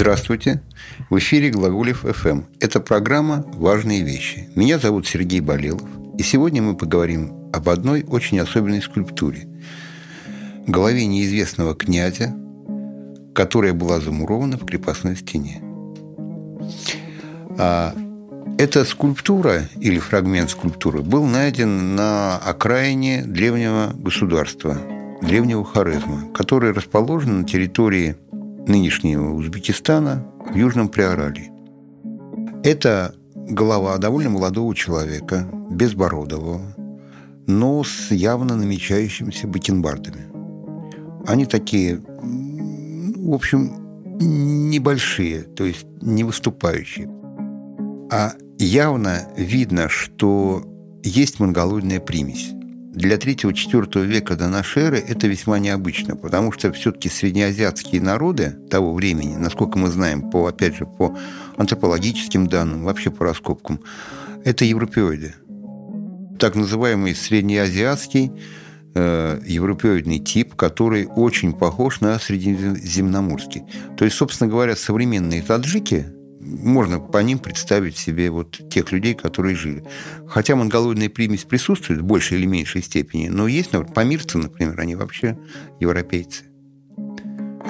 Здравствуйте. В эфире Глаголев ФМ. Это программа «Важные вещи». Меня зовут Сергей Болелов. И сегодня мы поговорим об одной очень особенной скульптуре. Голове неизвестного князя, которая была замурована в крепостной стене. А эта скульптура или фрагмент скульптуры был найден на окраине древнего государства, древнего Хорезма, который расположен на территории нынешнего Узбекистана в Южном Приорале. Это голова довольно молодого человека, безбородового, но с явно намечающимися бакенбардами. Они такие, в общем, небольшие, то есть не выступающие. А явно видно, что есть монголоидная примесь для 3-4 века до нашей эры это весьма необычно, потому что все-таки среднеазиатские народы того времени, насколько мы знаем, по, опять же, по антропологическим данным, вообще по раскопкам, это европеоиды. Так называемый среднеазиатский э, европеоидный тип, который очень похож на средиземноморский. То есть, собственно говоря, современные таджики – можно по ним представить себе вот тех людей, которые жили. Хотя монголоидная примесь присутствует в большей или меньшей степени, но есть, например, памирцы, например, они вообще европейцы.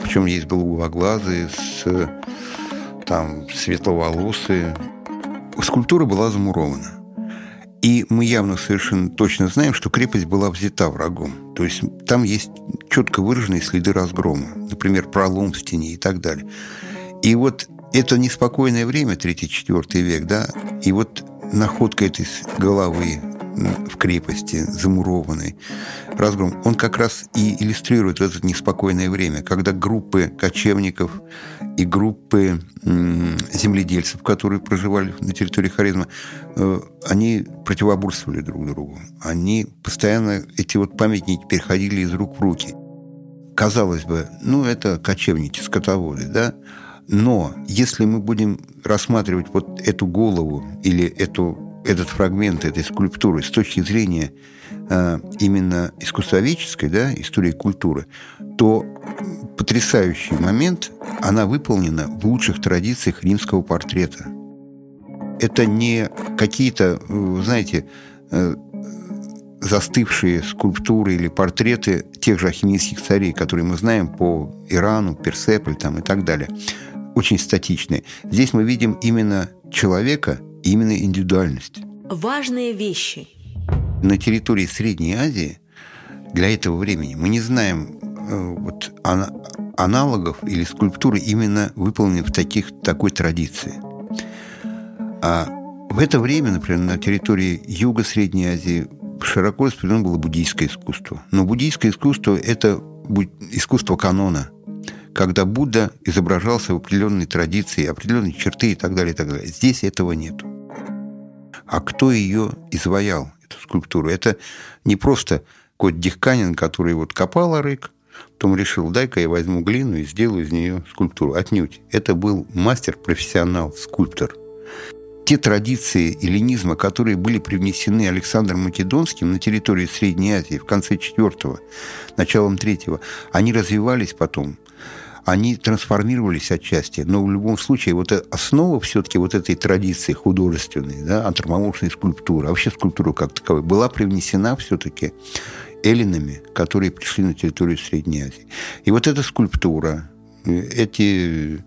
Причем есть голубоглазые, с, там, светловолосые. Скульптура была замурована. И мы явно совершенно точно знаем, что крепость была взята врагом. То есть там есть четко выраженные следы разгрома. Например, пролом в стене и так далее. И вот это неспокойное время, 3-4 век, да, и вот находка этой головы в крепости, замурованной, разгром, он как раз и иллюстрирует это неспокойное время, когда группы кочевников и группы земледельцев, которые проживали на территории Харизма, э, они противоборствовали друг другу. Они постоянно, эти вот памятники переходили из рук в руки. Казалось бы, ну, это кочевники, скотоводы, да, но если мы будем рассматривать вот эту голову или эту, этот фрагмент этой скульптуры с точки зрения э, именно искусствоведческой, да, истории культуры, то потрясающий момент, она выполнена в лучших традициях римского портрета. Это не какие-то, знаете, э, застывшие скульптуры или портреты тех же ахименских царей, которые мы знаем по Ирану, Персеполь там, и так далее очень статичные. Здесь мы видим именно человека, именно индивидуальность. Важные вещи. На территории Средней Азии для этого времени мы не знаем э, вот, аналогов или скульптуры именно выполненные в таких, такой традиции. А в это время, например, на территории Юго-Средней Азии широко распространено было буддийское искусство. Но буддийское искусство – это искусство канона – когда Будда изображался в определенной традиции, определенные черты и так далее, и так далее. Здесь этого нет. А кто ее изваял, эту скульптуру? Это не просто какой-то дихканин, который вот копал арык, потом решил, дай-ка я возьму глину и сделаю из нее скульптуру. Отнюдь. Это был мастер-профессионал, скульптор. Те традиции эллинизма, которые были привнесены Александром Македонским на территории Средней Азии в конце IV, началом III, они развивались потом они трансформировались отчасти, но в любом случае вот основа все-таки вот этой традиции художественной, да, антропоморфной скульптуры, а вообще скульптура как таковой, была привнесена все-таки эллинами, которые пришли на территорию Средней Азии. И вот эта скульптура, эти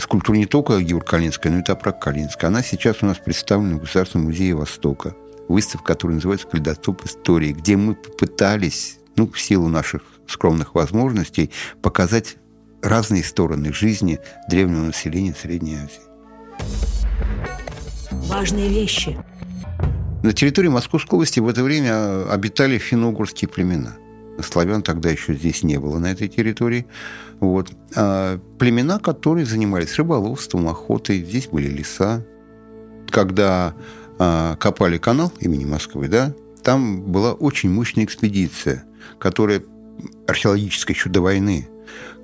скульптура не только Георг-Калинская, но и Тапрак Калинская, она сейчас у нас представлена в Государственном музее Востока. Выставка, которая называется «Калейдоскоп истории», где мы попытались, ну, в силу наших скромных возможностей, показать разные стороны жизни древнего населения Средней Азии. Важные вещи. На территории Московской области в это время обитали финно-угорские племена. Славян тогда еще здесь не было на этой территории. Вот. А племена, которые занимались рыболовством, охотой, здесь были леса. Когда а, копали канал имени Москвы, да, там была очень мощная экспедиция, которая археологическая еще до войны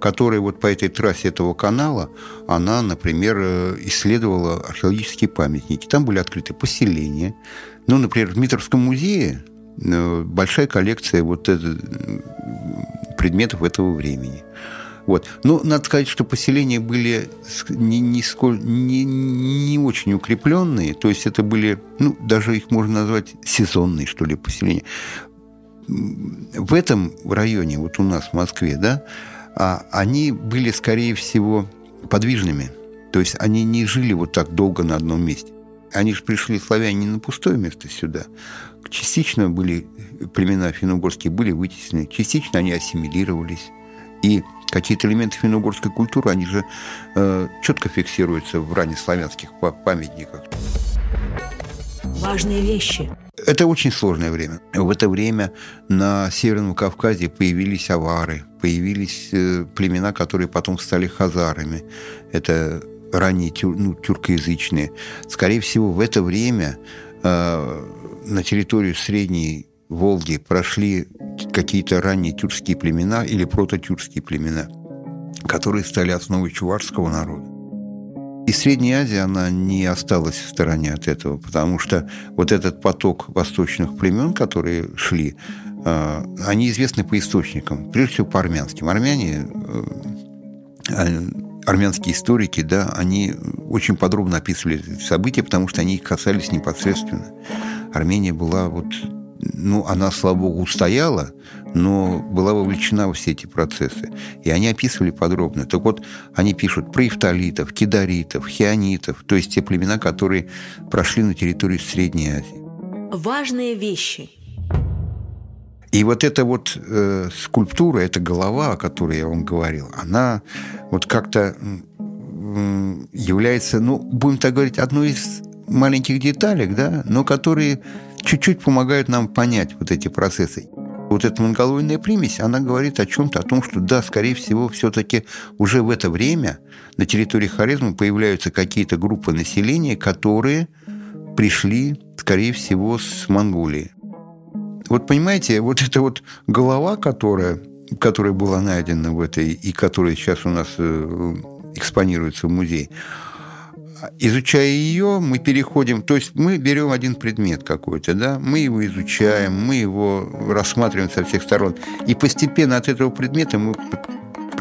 которая вот по этой трассе этого канала, она, например, э, исследовала археологические памятники. Там были открыты поселения. Ну, например, в Митровском музее большая коллекция вот предметов этого времени. Вот. Но надо сказать, что поселения были не, не, не, не очень укрепленные, то есть это были, ну, даже их можно назвать сезонные, что ли, поселения. В этом районе, вот у нас в Москве, да, а, они были, скорее всего, подвижными. То есть они не жили вот так долго на одном месте. Они же пришли, славяне, не на пустое место сюда. Частично были племена финно-угорские были вытеснены, частично они ассимилировались. И какие-то элементы финно-угорской культуры, они же э, четко фиксируются в раннеславянских памятниках. Важные вещи. Это очень сложное время. В это время на Северном Кавказе появились авары, появились э, племена, которые потом стали хазарами. Это ранние тюр, ну, тюркоязычные. Скорее всего, в это время э, на территорию Средней Волги прошли какие-то ранние тюркские племена или прототюркские племена, которые стали основой чувашского народа. И Средняя Азия, она не осталась в стороне от этого, потому что вот этот поток восточных племен, которые шли, э, они известны по источникам, прежде всего по армянским. Армяне, э, армянские историки, да, они очень подробно описывали события, потому что они их касались непосредственно. Армения была вот ну, она, слава богу, устояла, но была вовлечена во все эти процессы. И они описывали подробно. Так вот, они пишут про ифталитов, кидаритов, хионитов, то есть те племена, которые прошли на территории Средней Азии. Важные вещи. И вот эта вот э, скульптура, эта голова, о которой я вам говорил, она вот как-то э, является, ну, будем так говорить, одной из маленьких деталек, да, но которые чуть-чуть помогают нам понять вот эти процессы. Вот эта монголоидная примесь, она говорит о чем-то, о том, что да, скорее всего, все-таки уже в это время на территории Хорезма появляются какие-то группы населения, которые пришли, скорее всего, с Монголии. Вот понимаете, вот эта вот голова, которая, которая была найдена в этой, и которая сейчас у нас э, экспонируется в музее, изучая ее, мы переходим, то есть мы берем один предмет какой-то, да, мы его изучаем, мы его рассматриваем со всех сторон, и постепенно от этого предмета мы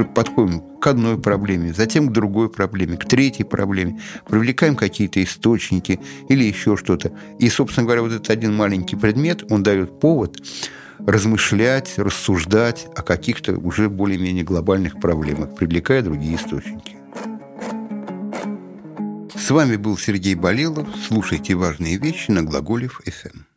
подходим к одной проблеме, затем к другой проблеме, к третьей проблеме, привлекаем какие-то источники или еще что-то. И, собственно говоря, вот этот один маленький предмет, он дает повод размышлять, рассуждать о каких-то уже более-менее глобальных проблемах, привлекая другие источники. С вами был Сергей Болелов. Слушайте важные вещи на Глаголев ФМ.